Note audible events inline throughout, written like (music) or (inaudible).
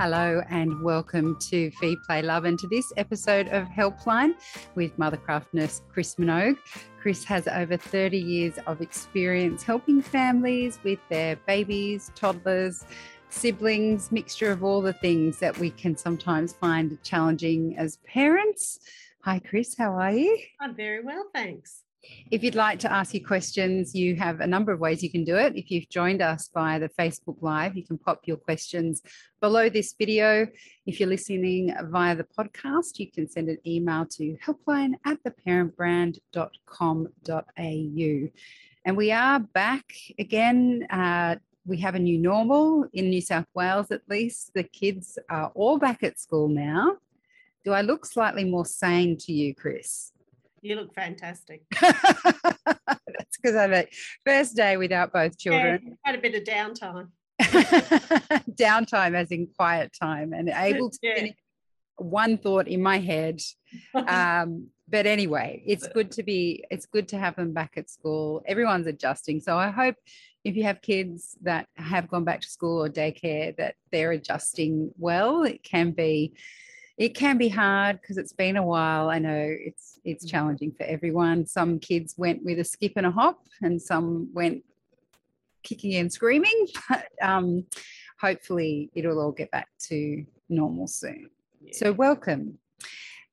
Hello and welcome to Feed Play Love and to this episode of Helpline with Mothercraft nurse Chris Minogue. Chris has over 30 years of experience helping families with their babies, toddlers, siblings, mixture of all the things that we can sometimes find challenging as parents. Hi Chris, how are you? I'm very well, thanks. If you'd like to ask your questions, you have a number of ways you can do it. If you've joined us via the Facebook Live, you can pop your questions below this video. If you're listening via the podcast, you can send an email to helpline at theparentbrand.com.au. And we are back again. Uh, we have a new normal in New South Wales, at least. The kids are all back at school now. Do I look slightly more sane to you, Chris? You look fantastic. (laughs) That's because I'm a first day without both children. Yeah, had a bit of downtime. (laughs) downtime as in quiet time and able to yeah. finish one thought in my head. (laughs) Um, but anyway, it's good to be, it's good to have them back at school. Everyone's adjusting. So I hope if you have kids that have gone back to school or daycare, that they're adjusting well. It can be it can be hard because it's been a while. I know it's it's mm. challenging for everyone. Some kids went with a skip and a hop, and some went kicking and screaming. (laughs) But um, hopefully, it'll all get back to normal soon. Yeah. So, welcome.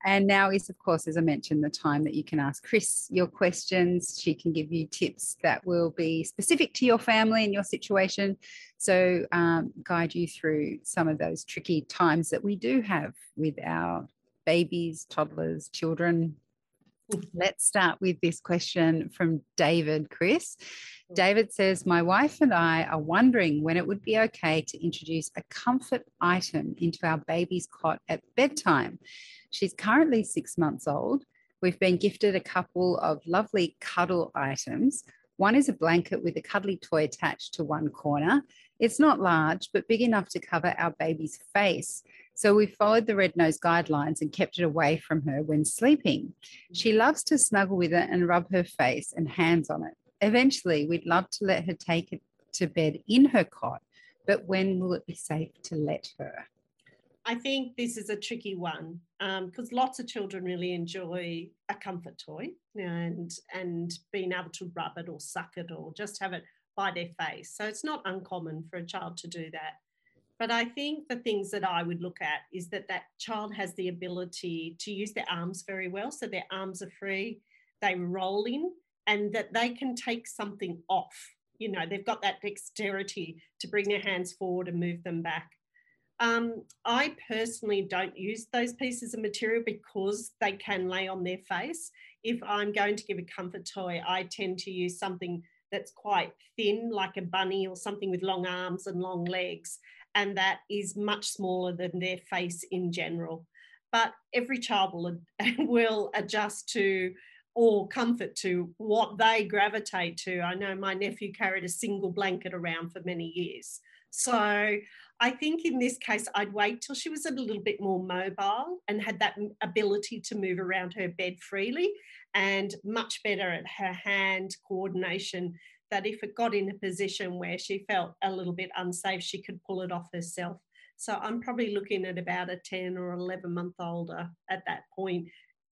And now is, of course, as I mentioned, the time that you can ask Chris your questions. She can give you tips that will be specific to your family and your situation. So, um, guide you through some of those tricky times that we do have with our babies, toddlers, children. Let's start with this question from David, Chris. David says, My wife and I are wondering when it would be okay to introduce a comfort item into our baby's cot at bedtime. She's currently six months old. We've been gifted a couple of lovely cuddle items. One is a blanket with a cuddly toy attached to one corner. It's not large, but big enough to cover our baby's face. So we followed the red nose guidelines and kept it away from her when sleeping. She loves to snuggle with it and rub her face and hands on it. Eventually, we'd love to let her take it to bed in her cot, but when will it be safe to let her? I think this is a tricky one because um, lots of children really enjoy a comfort toy and and being able to rub it or suck it or just have it by their face. So it's not uncommon for a child to do that. But I think the things that I would look at is that that child has the ability to use their arms very well. So their arms are free, they roll in, and that they can take something off. You know, they've got that dexterity to bring their hands forward and move them back. Um, I personally don't use those pieces of material because they can lay on their face. If I'm going to give a comfort toy, I tend to use something that's quite thin, like a bunny or something with long arms and long legs, and that is much smaller than their face in general. But every child will, (laughs) will adjust to or comfort to what they gravitate to. I know my nephew carried a single blanket around for many years. So I think in this case, I'd wait till she was a little bit more mobile and had that ability to move around her bed freely and much better at her hand coordination. That if it got in a position where she felt a little bit unsafe, she could pull it off herself. So I'm probably looking at about a 10 or 11 month older at that point,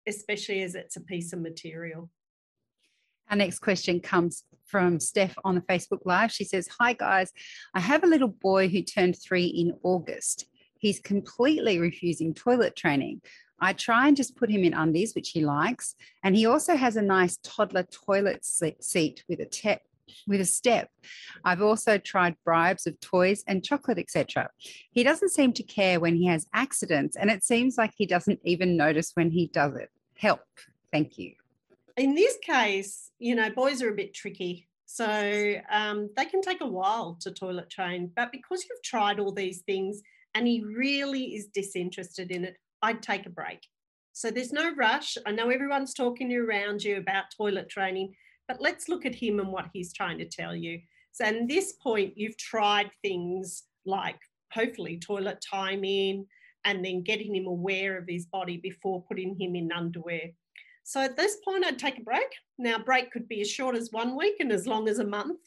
especially as it's a piece of material. Our next question comes from Steph on the Facebook Live. She says, Hi guys, I have a little boy who turned three in August. He's completely refusing toilet training. I try and just put him in undies, which he likes. And he also has a nice toddler toilet seat with a te- with a step. I've also tried bribes of toys and chocolate, etc. He doesn't seem to care when he has accidents, and it seems like he doesn't even notice when he does it. Help. Thank you in this case, you know, boys are a bit tricky. So um, they can take a while to toilet train. But because you've tried all these things and he really is disinterested in it, I'd take a break. So there's no rush. I know everyone's talking around you about toilet training, but let's look at him and what he's trying to tell you. So at this point, you've tried things like hopefully toilet timing and then getting him aware of his body before putting him in underwear. So at this point, I'd take a break. Now, break could be as short as one week and as long as a month.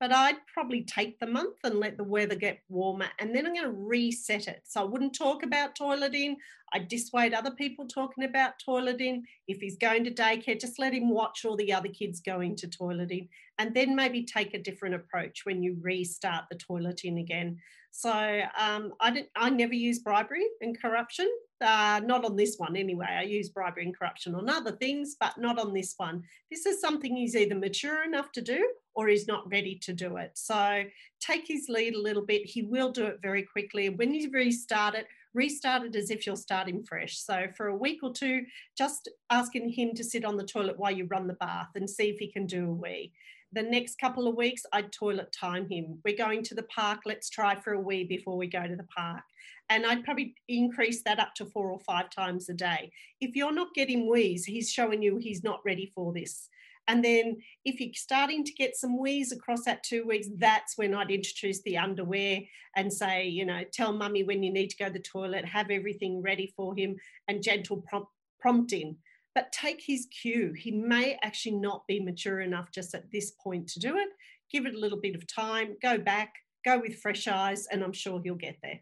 But I'd probably take the month and let the weather get warmer and then I'm going to reset it. So I wouldn't talk about toileting. I'd dissuade other people talking about toileting. If he's going to daycare, just let him watch all the other kids going to toileting and then maybe take a different approach when you restart the toileting again. So um, I, didn't, I never use bribery and corruption. Uh, not on this one anyway. I use bribery and corruption on other things, but not on this one. This is something he's either mature enough to do or he's not ready to do it. So take his lead a little bit. He will do it very quickly. When you restart it, restart it as if you're starting fresh. So for a week or two, just asking him to sit on the toilet while you run the bath and see if he can do a wee the next couple of weeks, I'd toilet time him. We're going to the park, let's try for a wee before we go to the park. And I'd probably increase that up to four or five times a day. If you're not getting wees, he's showing you he's not ready for this. And then if you're starting to get some wees across that two weeks, that's when I'd introduce the underwear and say, you know, tell mummy when you need to go to the toilet, have everything ready for him and gentle prompt, prompting but take his cue. He may actually not be mature enough just at this point to do it. Give it a little bit of time, go back, go with fresh eyes, and I'm sure he'll get there.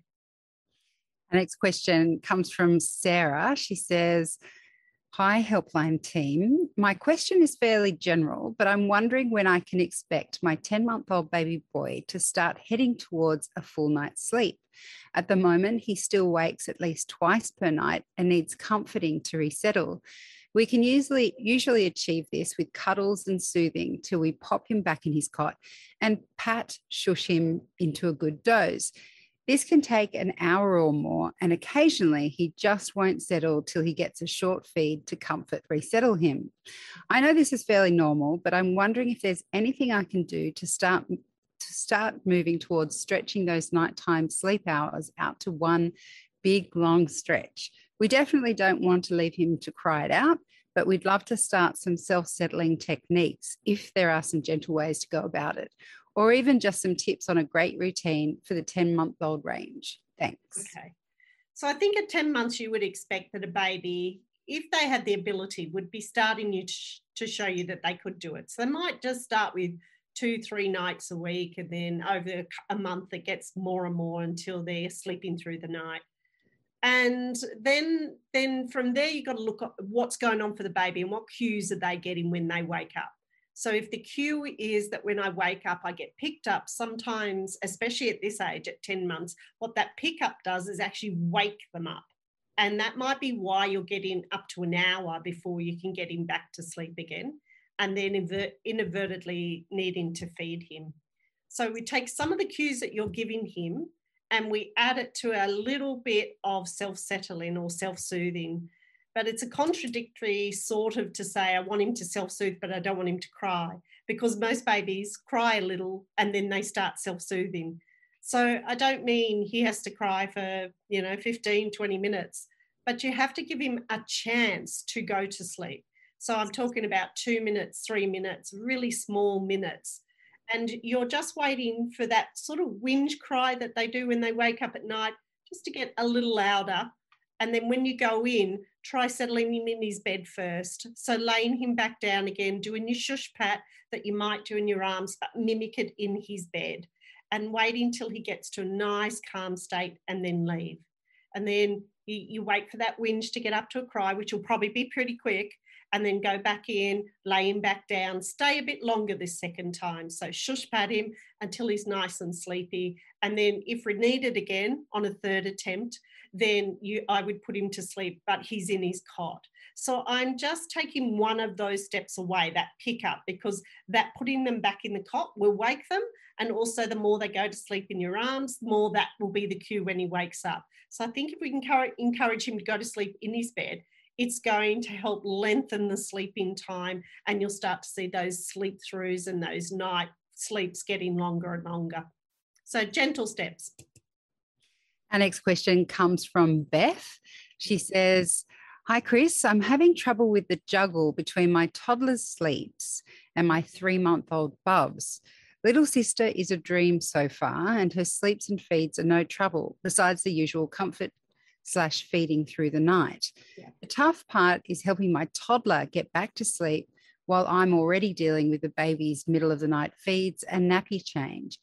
The next question comes from Sarah. She says, Hi, Helpline team. My question is fairly general, but I'm wondering when I can expect my 10 month old baby boy to start heading towards a full night's sleep. At the moment, he still wakes at least twice per night and needs comforting to resettle. We can usually usually achieve this with cuddles and soothing till we pop him back in his cot and pat shush him into a good doze. This can take an hour or more, and occasionally he just won't settle till he gets a short feed to comfort resettle him. I know this is fairly normal, but I'm wondering if there's anything I can do to start to start moving towards stretching those nighttime sleep hours out to one big long stretch we definitely don't want to leave him to cry it out, but we'd love to start some self settling techniques if there are some gentle ways to go about it, or even just some tips on a great routine for the 10 month old range. Thanks. Okay. So I think at 10 months, you would expect that a baby, if they had the ability, would be starting you to, show you that they could do it. So they might just start with two, three nights a week, and then over a month, it gets more and more until they're sleeping through the night and then then from there you've got to look at what's going on for the baby and what cues are they getting when they wake up so if the cue is that when i wake up i get picked up sometimes especially at this age at 10 months what that pickup does is actually wake them up and that might be why you're getting up to an hour before you can get him back to sleep again and then inadvertently needing to feed him so we take some of the cues that you're giving him and we add it to a little bit of self settling or self soothing. But it's a contradictory sort of to say, I want him to self soothe, but I don't want him to cry because most babies cry a little and then they start self soothing. So I don't mean he has to cry for, you know, 15, 20 minutes, but you have to give him a chance to go to sleep. So I'm talking about two minutes, three minutes, really small minutes and you're just waiting for that sort of whinge cry that they do when they wake up at night just to get a little louder and then when you go in try settling him in his bed first so laying him back down again doing your shush pat that you might do in your arms but mimic it in his bed and waiting till he gets to a nice calm state and then leave and then you, you wait for that whinge to get up to a cry which will probably be pretty quick and then go back in, lay him back down, stay a bit longer this second time. So shush pat him until he's nice and sleepy. And then if we need it again on a third attempt, then you I would put him to sleep, but he's in his cot. So I'm just taking one of those steps away, that pickup, because that putting them back in the cot will wake them. And also, the more they go to sleep in your arms, the more that will be the cue when he wakes up. So I think if we can encourage him to go to sleep in his bed, it's going to help lengthen the sleeping time and you'll start to see those sleep throughs and those night sleeps getting longer and longer. So, gentle steps. Our next question comes from Beth. She says, Hi, Chris. I'm having trouble with the juggle between my toddler's sleeps and my three month old Bubs. Little sister is a dream so far, and her sleeps and feeds are no trouble, besides the usual comfort slash feeding through the night. Yeah. The tough part is helping my toddler get back to sleep while I'm already dealing with the baby's middle of the night feeds and nappy change.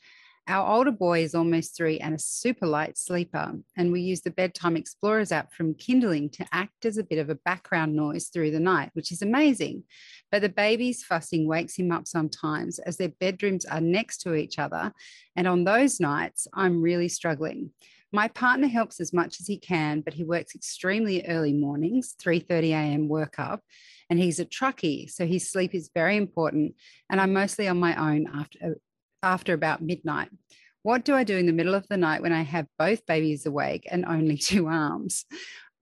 Our older boy is almost three and a super light sleeper, and we use the Bedtime Explorers app from Kinderling to act as a bit of a background noise through the night, which is amazing. But the baby's fussing wakes him up sometimes as their bedrooms are next to each other, and on those nights, I'm really struggling. My partner helps as much as he can, but he works extremely early mornings, 3:30 a.m. work up, and he's a truckie, so his sleep is very important. And I'm mostly on my own after after about midnight. What do I do in the middle of the night when I have both babies awake and only (laughs) two arms?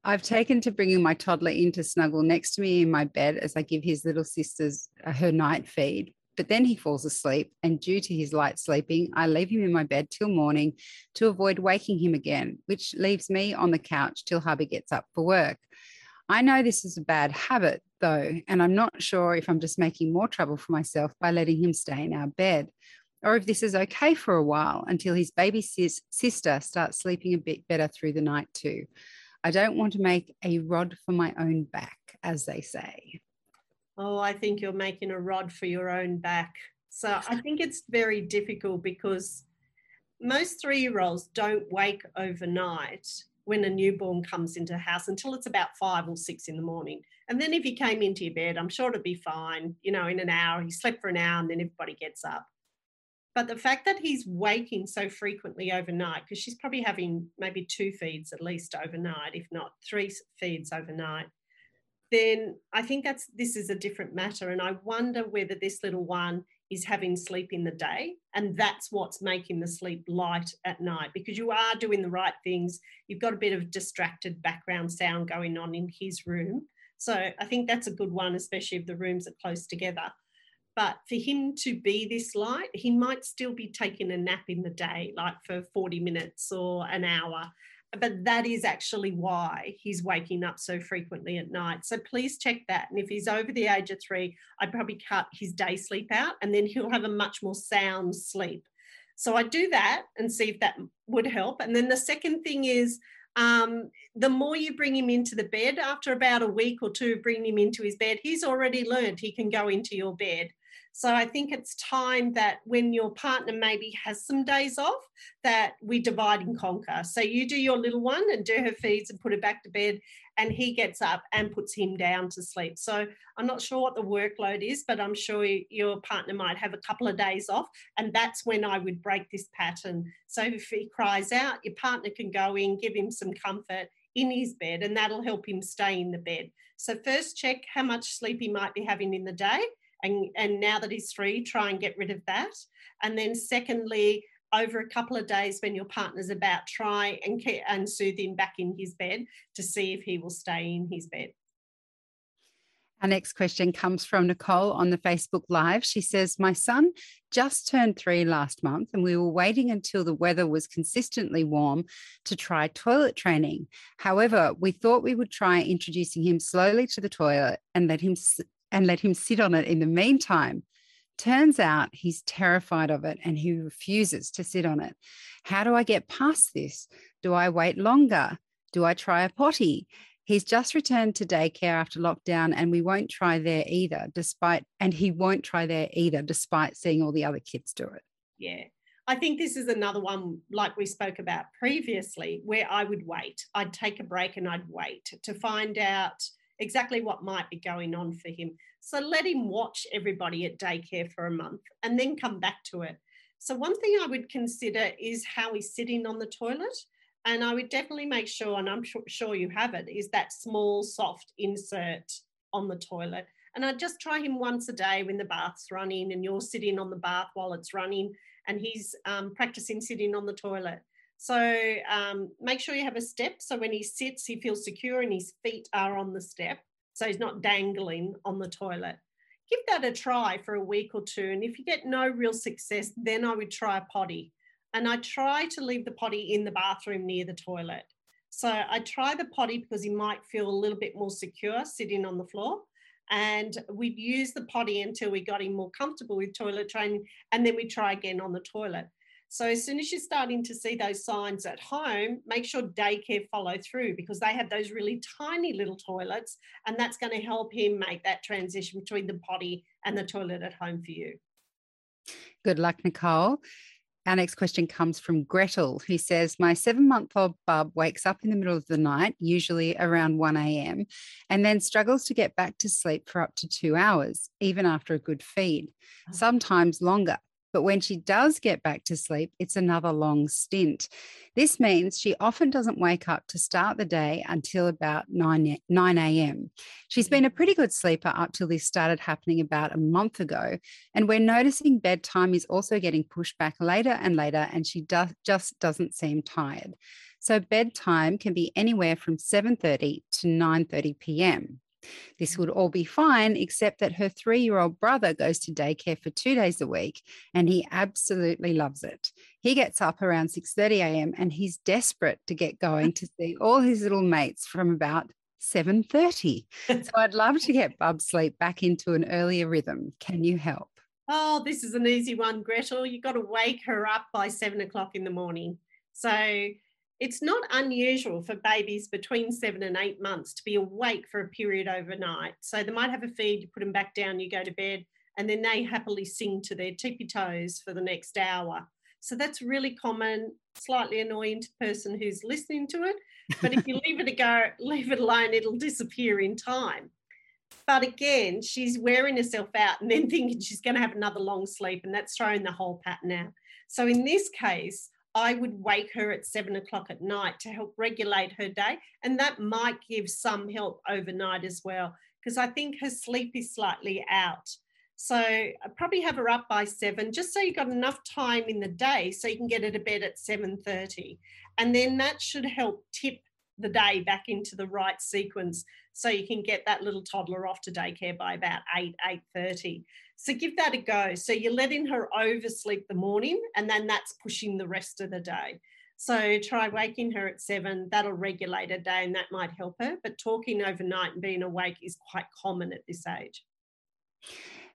I've taken to bringing my toddler in to snuggle next to me in my bed as I give his little sisters uh, her night feed. But then he falls asleep, and due to his light sleeping, I leave him in my bed till morning to avoid waking him again, which leaves me on the couch till hubby gets up for work. I know this is a bad habit, though, and I'm not sure if I'm just making more trouble for myself by letting him stay in our bed or if this is okay for a while until his baby sis- sister starts sleeping a bit better through the night too. I don't want to make a rod for my own back, as they say. Oh, I think you're making a rod for your own back. So I think it's very difficult because most three year olds don't wake overnight when a newborn comes into the house until it's about five or six in the morning. And then if he came into your bed, I'm sure it'd be fine. You know, in an hour, he slept for an hour and then everybody gets up. But the fact that he's waking so frequently overnight, because she's probably having maybe two feeds at least overnight, if not three feeds overnight, then I think that's this is a different matter. And I wonder whether this little one is having sleep in the day and that's what's making the sleep light at night because you are doing the right things. You've got a bit of distracted background sound going on in his room. So I think that's a good one, especially if the rooms are close together. But for him to be this light, he might still be taking a nap in the day, like for 40 minutes or an hour. But that is actually why he's waking up so frequently at night. So please check that. And if he's over the age of three, I'd probably cut his day sleep out and then he'll have a much more sound sleep. So I do that and see if that would help. And then the second thing is um, the more you bring him into the bed, after about a week or two, bring him into his bed, he's already learned he can go into your bed. So I think it's time that when your partner maybe has some days off, that we divide and conquer. So you do your little one and do her feeds and put her back to bed, and he gets up and puts him down to sleep. So I'm not sure what the workload is, but I'm sure your partner might have a couple of days off, and that's when I would break this pattern. So if he cries out, your partner can go in, give him some comfort in his bed, and that'll help him stay in the bed. So first check how much sleep he might be having in the day and, and now that he's three, try and get rid of that. And then secondly, over a couple of days when your partner's about, try and, and soothe him back in his bed to see if he will stay in his bed. Our next question comes from Nicole on the Facebook Live. She says, My son just turned three last month, and we were waiting until the weather was consistently warm to try toilet training. However, we thought we would try introducing him slowly to the toilet and let him and let him sit on it in the meantime. Turns out he's terrified of it and he refuses to sit on it. How do I get past this? Do I wait longer? Do I try a potty? He's just returned to daycare after lockdown and we won't try there either, despite, and he won't try there either, despite seeing all the other kids do it. Yeah. I think this is another one, like we spoke about previously, where I would wait. I'd take a break and I'd wait to find out exactly what might be going on for him. So let him watch everybody at daycare for a month and then come back to it. So, one thing I would consider is how he's sitting on the toilet. And I would definitely make sure, and I'm sure you have it, is that small, soft insert on the toilet. And I'd just try him once a day when the bath's running and you're sitting on the bath while it's running and he's um, practicing sitting on the toilet. So um, make sure you have a step. So when he sits, he feels secure and his feet are on the step. So he's not dangling on the toilet. Give that a try for a week or two. And if you get no real success, then I would try a potty. And I try to leave the potty in the bathroom near the toilet. So I try the potty because he might feel a little bit more secure sitting on the floor. And we'd use the potty until we got him more comfortable with toilet training. And then we try again on the toilet. So as soon as you're starting to see those signs at home, make sure daycare follow through because they have those really tiny little toilets and that's going to help him make that transition between the potty and the toilet at home for you. Good luck, Nicole. Our next question comes from Gretel, who says, My seven month old bub wakes up in the middle of the night, usually around 1 a.m., and then struggles to get back to sleep for up to two hours, even after a good feed, oh. sometimes longer. But when she does get back to sleep, it's another long stint. This means she often doesn't wake up to start the day until about 9, 9 a.m. She's been a mm. pretty good sleeper up till this started happening about a month ago. And we're noticing bedtime is also getting pushed back later and later, and she do- just doesn't seem tired. So bedtime can be anywhere from 7:30 to 9:30 p.m. This would all be fine, except that her three year old brother goes to daycare for two days a week and he absolutely loves it. He gets up around 6:30 a.m. and he's desperate to get going to see all his little mates from about 7:30. So (laughs) I'd love to get Bub sleep back into an earlier rhythm. Can you help? Oh, this is an easy one, Gretel. You've got to wake her up by seven o'clock in the morning. So it's not unusual for babies between seven and eight months to be awake for a period overnight. So they might have a feed, you put them back down, you go to bed, and then they happily sing to their tippy toes for the next hour. So that's really common, slightly annoying to the person who's listening to it. But if you (laughs) leave it a go, leave it alone, it'll disappear in time. But again, she's wearing herself out and then thinking she's going to have another long sleep, and that's throwing the whole pattern out. So in this case, I would wake her at seven o'clock at night to help regulate her day. And that might give some help overnight as well, because I think her sleep is slightly out. So I probably have her up by seven, just so you've got enough time in the day so you can get her to bed at 7:30. And then that should help tip the day back into the right sequence so you can get that little toddler off to daycare by about 8 8.30 so give that a go. So you're letting her oversleep the morning and then that's pushing the rest of the day. So try waking her at seven. That'll regulate her day and that might help her. But talking overnight and being awake is quite common at this age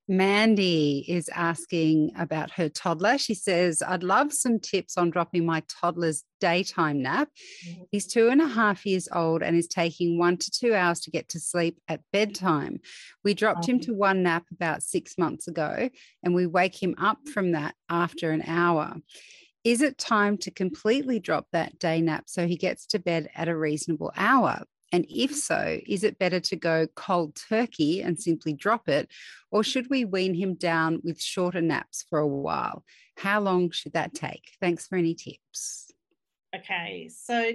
Mandy is asking about her toddler. She says, I'd love some tips on dropping my toddler's daytime nap. Mm-hmm. He's two and a half years old and is taking one to two hours to get to sleep at bedtime. We dropped him to one nap about six months ago and we wake him up from that after an hour. Is it time to completely drop that day nap so he gets to bed at a reasonable hour? And if so, is it better to go cold turkey and simply drop it? Or should we wean him down with shorter naps for a while? How long should that take? Thanks for any tips. Okay, so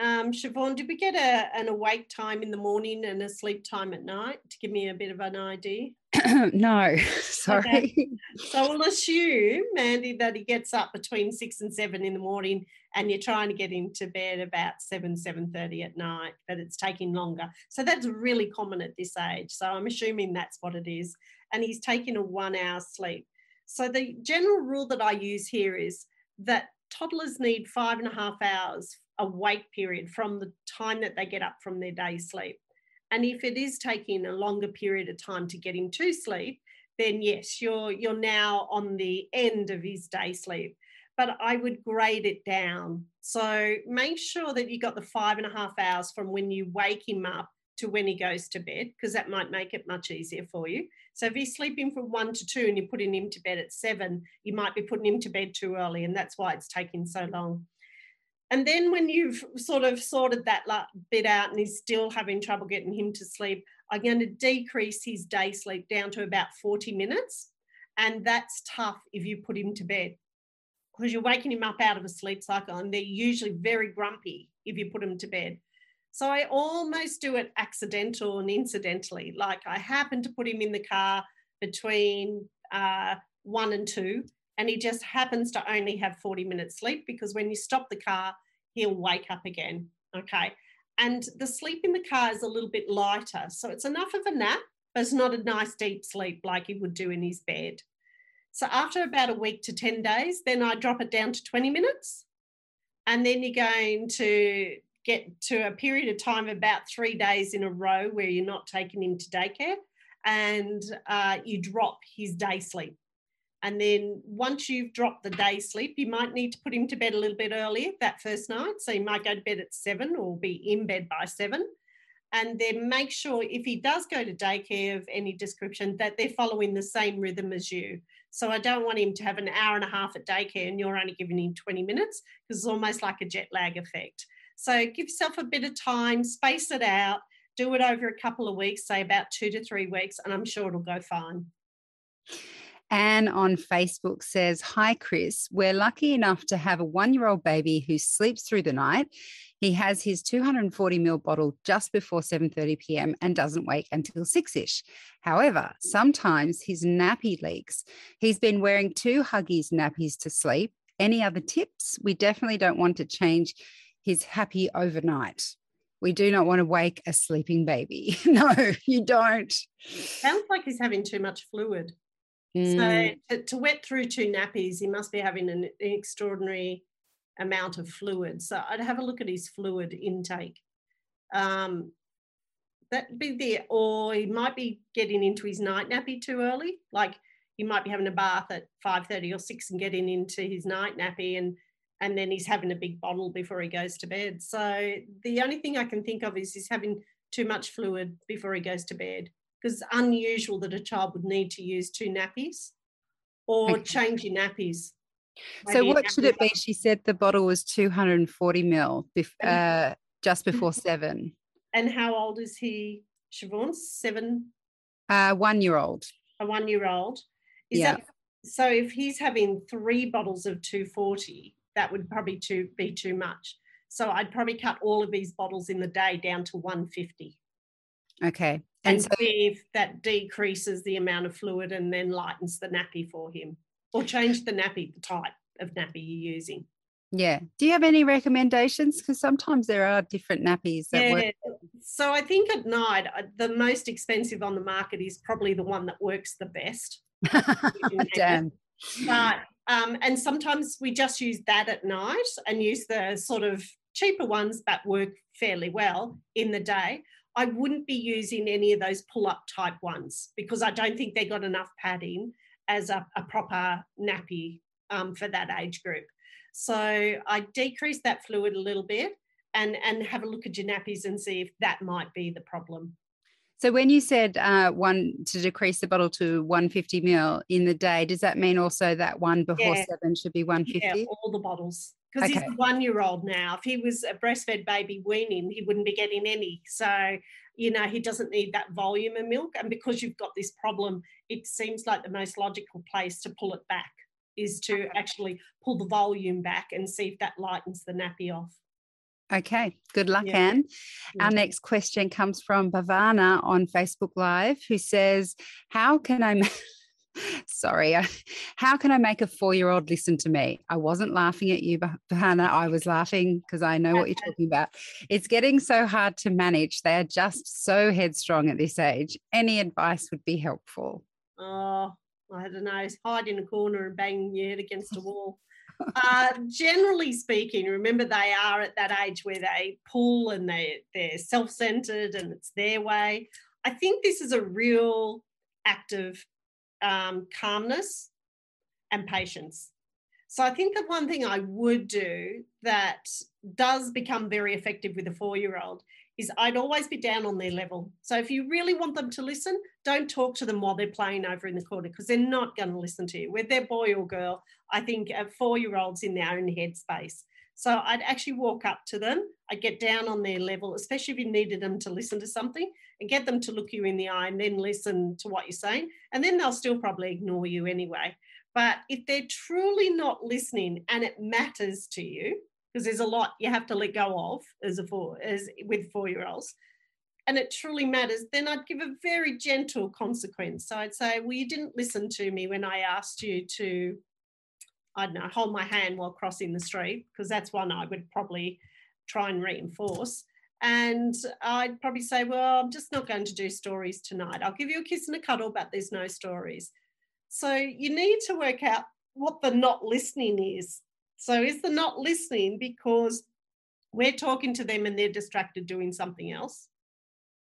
um, Siobhan, did we get a, an awake time in the morning and a sleep time at night to give me a bit of an idea? (coughs) no, (laughs) sorry. Okay. So we'll assume, Mandy, that he gets up between six and seven in the morning and you're trying to get him to bed about 7 7.30 at night but it's taking longer. So that's really common at this age. So i'm assuming that's what it is. And he's taking a one hour sleep. So the general rule that i use here is that toddlers need five and a half hours awake period from the time that they get up from their day sleep. And if it is taking a longer period of time to get him to sleep then yes you're you're now on the end of his day sleep but I would grade it down. So make sure that you got the five and a half hours from when you wake him up to when he goes to bed, because that might make it much easier for you. So if he's sleeping from one to two and you're putting him to bed at seven, you might be putting him to bed too early, and that's why it's taking so long. And then when you've sort of sorted that bit out and he's still having trouble getting him to sleep, I'm going to decrease his day sleep down to about 40 minutes. And that's tough if you put him to bed because you're waking him up out of a sleep cycle and they're usually very grumpy if you put them to bed. So I almost do it accidental and incidentally. Like I happen to put him in the car between uh, one and two, and he just happens to only have 40 minutes sleep because when you stop the car, he'll wake up again. Okay. And the sleep in the car is a little bit lighter. So it's enough of a nap, but it's not a nice deep sleep like he would do in his bed. So after about a week to 10 days, then I drop it down to 20 minutes. And then you're going to get to a period of time about three days in a row where you're not taking him to daycare and uh, you drop his day sleep. And then once you've dropped the day sleep, you might need to put him to bed a little bit earlier that first night. So you might go to bed at seven or be in bed by seven. And then make sure if he does go to daycare of any description that they're following the same rhythm as you. So I don't want him to have an hour and a half at daycare and you're only giving him 20 minutes because it's almost like a jet lag effect. So give yourself a bit of time, space it out, do it over a couple of weeks, say about two to three weeks, and I'm sure it'll go fine. Anne on Facebook says, Hi, Chris. We're lucky enough to have a one year old baby who sleeps through the night. He has his 240 ml bottle just before 7:30 p.m. and doesn't wake until 6ish. However, sometimes his nappy leaks. He's been wearing two Huggies nappies to sleep. Any other tips? We definitely don't want to change his happy overnight. We do not want to wake a sleeping baby. (laughs) no, you don't. Sounds like he's having too much fluid. Mm. So to, to, wet through two nappies, he must be having an, an extraordinary amount of fluid. So I'd have a look at his fluid intake. Um, that'd be there. Or he might be getting into his night nappy too early. Like he might be having a bath at 5.30 or 6 and getting into his night nappy and and then he's having a big bottle before he goes to bed. So the only thing I can think of is he's having too much fluid before he goes to bed because it's unusual that a child would need to use two nappies or okay. change your nappies. Maybe so what should it be? She said the bottle was 240 mil uh, just before seven. And how old is he, Siobhan? Seven? Uh, one year old. A one year old. Is yeah. that so if he's having three bottles of 240, that would probably too, be too much. So I'd probably cut all of these bottles in the day down to 150. Okay. And, so- see if that decreases the amount of fluid and then lightens the nappy for him. Or change the nappy, the type of nappy you're using. Yeah. Do you have any recommendations? Because sometimes there are different nappies that yeah. work. So I think at night, uh, the most expensive on the market is probably the one that works the best. (laughs) Damn. But um, and sometimes we just use that at night and use the sort of cheaper ones that work fairly well in the day. I wouldn't be using any of those pull up type ones because I don't think they got enough padding as a, a proper nappy um, for that age group. So I decrease that fluid a little bit and, and have a look at your nappies and see if that might be the problem. So when you said uh, one to decrease the bottle to 150 mil in the day, does that mean also that one before yeah. seven should be 150? Yeah, all the bottles. Because okay. he's a one year old now. If he was a breastfed baby weaning, he wouldn't be getting any. So, you know, he doesn't need that volume of milk. And because you've got this problem, it seems like the most logical place to pull it back is to actually pull the volume back and see if that lightens the nappy off. Okay, good luck, yeah. Anne. Yeah. Our next question comes from Bhavana on Facebook Live, who says, How can I? (laughs) Sorry, (laughs) how can I make a four year old listen to me? I wasn't laughing at you, Bhavana. I was laughing because I know what you're (laughs) talking about. It's getting so hard to manage. They are just so headstrong at this age. Any advice would be helpful. Oh, I don't know. Hide in a corner and bang your head against a (laughs) wall uh, generally speaking, remember they are at that age where they pull and they, they're self centered and it's their way. I think this is a real act of um, calmness and patience. So I think the one thing I would do that does become very effective with a four year old is I'd always be down on their level. So if you really want them to listen, don't talk to them while they're playing over in the corner because they're not going to listen to you. Whether they're boy or girl, I think a four-year-olds in their own headspace. So I'd actually walk up to them, I'd get down on their level, especially if you needed them to listen to something and get them to look you in the eye and then listen to what you're saying. And then they'll still probably ignore you anyway. But if they're truly not listening and it matters to you, because there's a lot you have to let go of as a four as with four year olds and it truly matters then i'd give a very gentle consequence so i'd say well you didn't listen to me when i asked you to i don't know hold my hand while crossing the street because that's one i would probably try and reinforce. And i'd probably say well i'm just not going to do stories tonight. I'll give you a kiss and a cuddle but there's no stories. So you need to work out what the not listening is. So is the not listening because we're talking to them and they're distracted doing something else?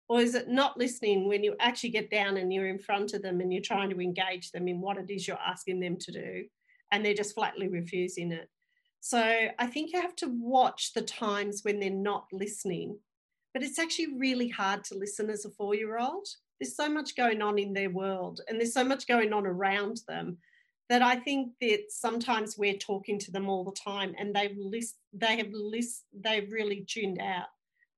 Or is it not listening when you actually get down and you're in front of them and you're trying to engage them in what it is you're asking them to do and they're just flatly refusing it? So I think you have to watch the times when they're not listening. But it's actually really hard to listen as a four year old. There's so much going on in their world and there's so much going on around them that I think that sometimes we're talking to them all the time and they've list, they have list, they've really tuned out.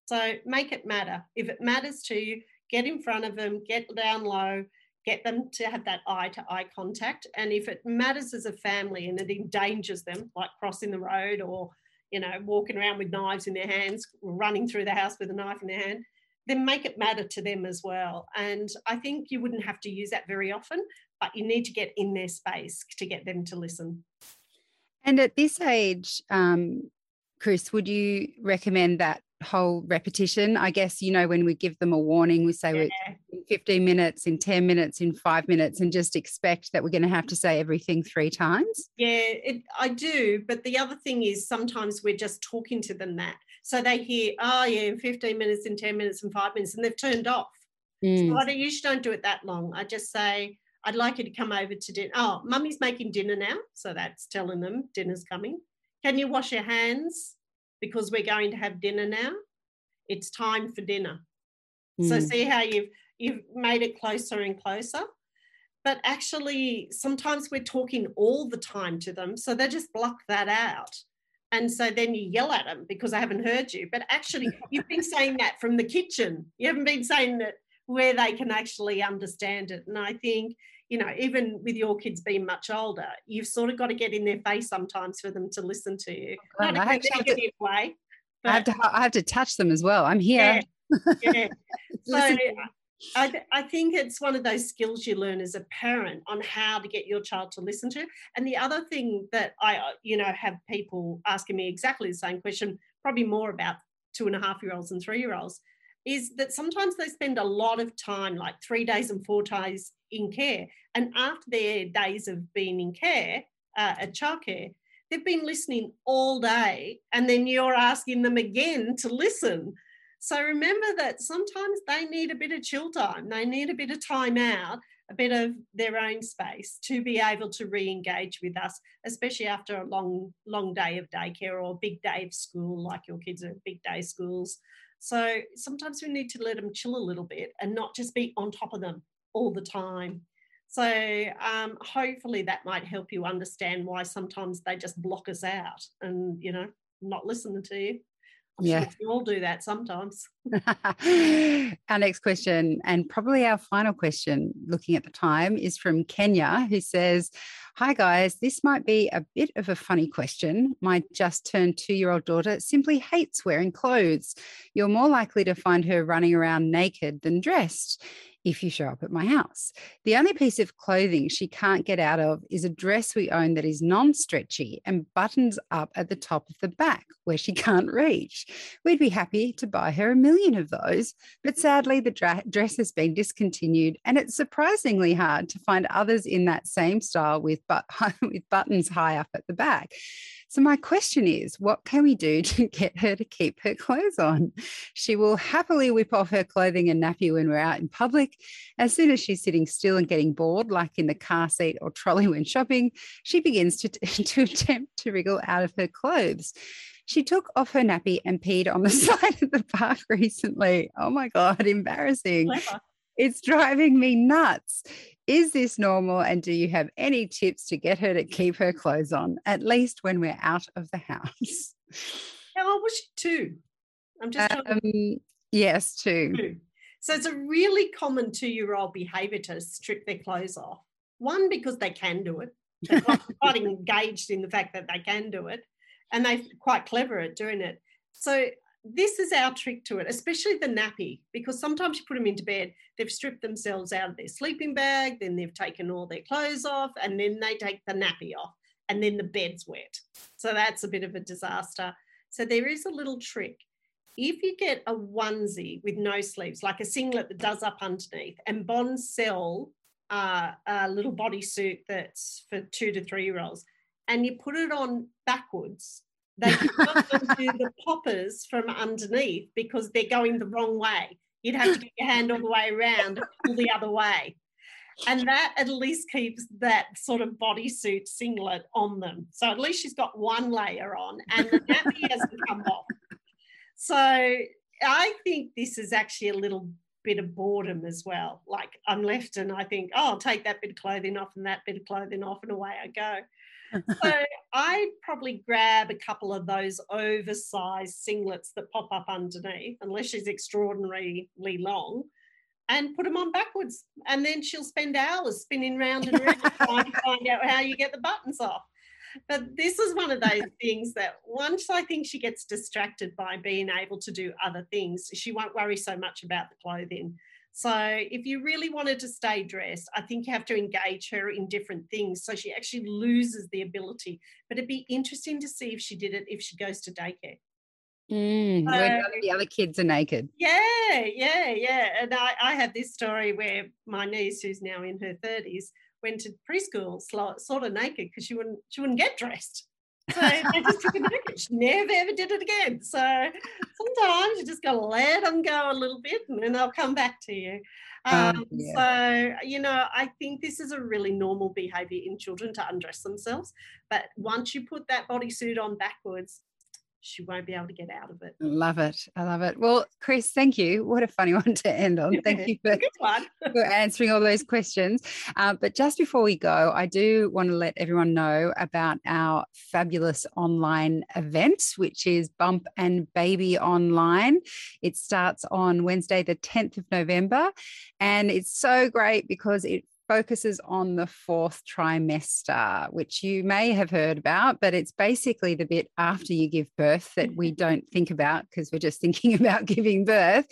So make it matter. If it matters to you, get in front of them, get down low, get them to have that eye to eye contact. And if it matters as a family and it endangers them, like crossing the road or you know walking around with knives in their hands, running through the house with a knife in their hand, then make it matter to them as well. And I think you wouldn't have to use that very often, but you need to get in their space to get them to listen. And at this age, um, Chris, would you recommend that whole repetition? I guess, you know, when we give them a warning, we say yeah. in 15 minutes, in 10 minutes, in five minutes, and just expect that we're going to have to say everything three times. Yeah, it, I do. But the other thing is sometimes we're just talking to them that. So they hear, oh, yeah, in 15 minutes, in 10 minutes, in five minutes, and they've turned off. Mm. So I usually don't do it that long. I just say, I'd like you to come over to dinner. Oh, mummy's making dinner now. So that's telling them dinner's coming. Can you wash your hands? Because we're going to have dinner now. It's time for dinner. Mm. So see how you've you've made it closer and closer. But actually, sometimes we're talking all the time to them. So they just block that out. And so then you yell at them because I haven't heard you. But actually, you've been saying that from the kitchen. You haven't been saying that where they can actually understand it. And I think you know, even with your kids being much older, you've sort of got to get in their face sometimes for them to listen to you. Oh, Not I, have to, way, I have to I have to touch them as well. I'm here. Yeah. yeah. (laughs) so I, I think it's one of those skills you learn as a parent on how to get your child to listen to. And the other thing that I, you know, have people asking me exactly the same question, probably more about two and a half year olds and three year olds, is that sometimes they spend a lot of time, like three days and four days in care. And after their days of being in care, uh, at childcare, they've been listening all day. And then you're asking them again to listen. So remember that sometimes they need a bit of chill time, they need a bit of time out, a bit of their own space to be able to re-engage with us, especially after a long, long day of daycare or a big day of school, like your kids are big day schools. So sometimes we need to let them chill a little bit and not just be on top of them all the time. So um, hopefully that might help you understand why sometimes they just block us out and you know not listening to you. Yeah, we all do that sometimes. (laughs) our next question, and probably our final question, looking at the time, is from Kenya, who says, Hi, guys. This might be a bit of a funny question. My just turned two year old daughter simply hates wearing clothes. You're more likely to find her running around naked than dressed if you show up at my house. The only piece of clothing she can't get out of is a dress we own that is non stretchy and buttons up at the top of the back where she (laughs) can't reach. We'd be happy to buy her a million of those, but sadly, the dra- dress has been discontinued and it's surprisingly hard to find others in that same style with, but- (laughs) with buttons high up at the back. So, my question is what can we do (laughs) to get her to keep her clothes on? She will happily whip off her clothing and nappy when we're out in public. As soon as she's sitting still and getting bored, like in the car seat or trolley when shopping, she begins to, (laughs) to attempt to wriggle out of her clothes. She took off her nappy and peed on the (laughs) side of the park recently. Oh my God, embarrassing. Clever. It's driving me nuts. Is this normal? And do you have any tips to get her to keep her clothes on, at least when we're out of the house? How old was she? Two. I'm just um, to... Yes, two. two. So it's a really common two year old behavior to strip their clothes off. One, because they can do it. They're quite, (laughs) quite engaged in the fact that they can do it and they're quite clever at doing it. So this is our trick to it, especially the nappy, because sometimes you put them into bed, they've stripped themselves out of their sleeping bag, then they've taken all their clothes off, and then they take the nappy off, and then the bed's wet. So that's a bit of a disaster. So there is a little trick. If you get a onesie with no sleeves, like a singlet that does up underneath, and Bond sell uh, a little bodysuit that's for two to three year olds, and you put it on backwards, they can't do the poppers from underneath because they're going the wrong way. You'd have to get your hand all the way around, pull the other way. And that at least keeps that sort of bodysuit singlet on them. So at least she's got one layer on and the nappy hasn't come off. So I think this is actually a little bit of boredom as well. Like I'm left and I think, oh, I'll take that bit of clothing off and that bit of clothing off, and away I go (laughs) so I'd probably grab a couple of those oversized singlets that pop up underneath, unless she's extraordinarily long, and put them on backwards. And then she'll spend hours spinning round and around (laughs) trying to find out how you get the buttons off. But this is one of those things that once I think she gets distracted by being able to do other things, she won't worry so much about the clothing. So if you really wanted to stay dressed, I think you have to engage her in different things so she actually loses the ability. But it'd be interesting to see if she did it if she goes to daycare. Mm, so, none of the other kids are naked. Yeah, yeah, yeah. And I, I have this story where my niece, who's now in her 30s, went to preschool sort of naked because she wouldn't she wouldn't get dressed. So they just took a naked. She never ever did it again. So sometimes you just got to let them go a little bit and then they'll come back to you. Um, um, yeah. So, you know, I think this is a really normal behavior in children to undress themselves. But once you put that bodysuit on backwards, she won't be able to get out of it. Love it. I love it. Well, Chris, thank you. What a funny (laughs) one to end on. Thank (laughs) you for, (laughs) for answering all those questions. Uh, but just before we go, I do want to let everyone know about our fabulous online event, which is Bump and Baby Online. It starts on Wednesday, the 10th of November. And it's so great because it focuses on the fourth trimester, which you may have heard about, but it's basically the bit after you give birth that we mm-hmm. don't think about because we're just (laughs) thinking about giving birth.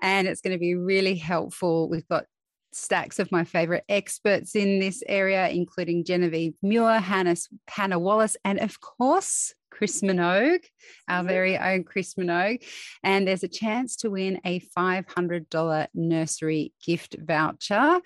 And it's going to be really helpful. We've got stacks of my favorite experts in this area, including Genevieve Muir, Hannah, Hannah Wallace, and of course, Chris Minogue, our very own Chris Minogue. And there's a chance to win a $500 nursery gift voucher.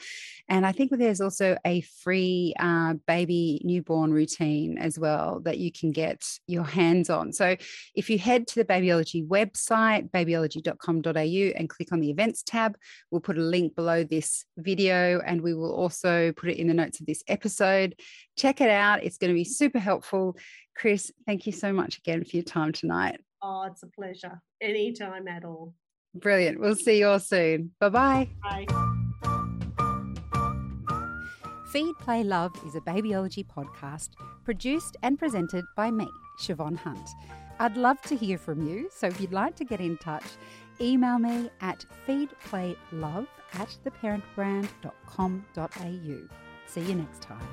And I think there's also a free uh, baby newborn routine as well that you can get your hands on. So if you head to the Babyology website, babyology.com.au, and click on the events tab, we'll put a link below this video and we will also put it in the notes of this episode. Check it out, it's going to be super helpful. Chris, thank you so much again for your time tonight. Oh, it's a pleasure. Anytime at all. Brilliant. We'll see you all soon. Bye-bye. Bye. Feed, Play, Love is a babyology podcast produced and presented by me, Siobhan Hunt. I'd love to hear from you, so if you'd like to get in touch, email me at feedplaylove at theparentbrand.com.au. See you next time.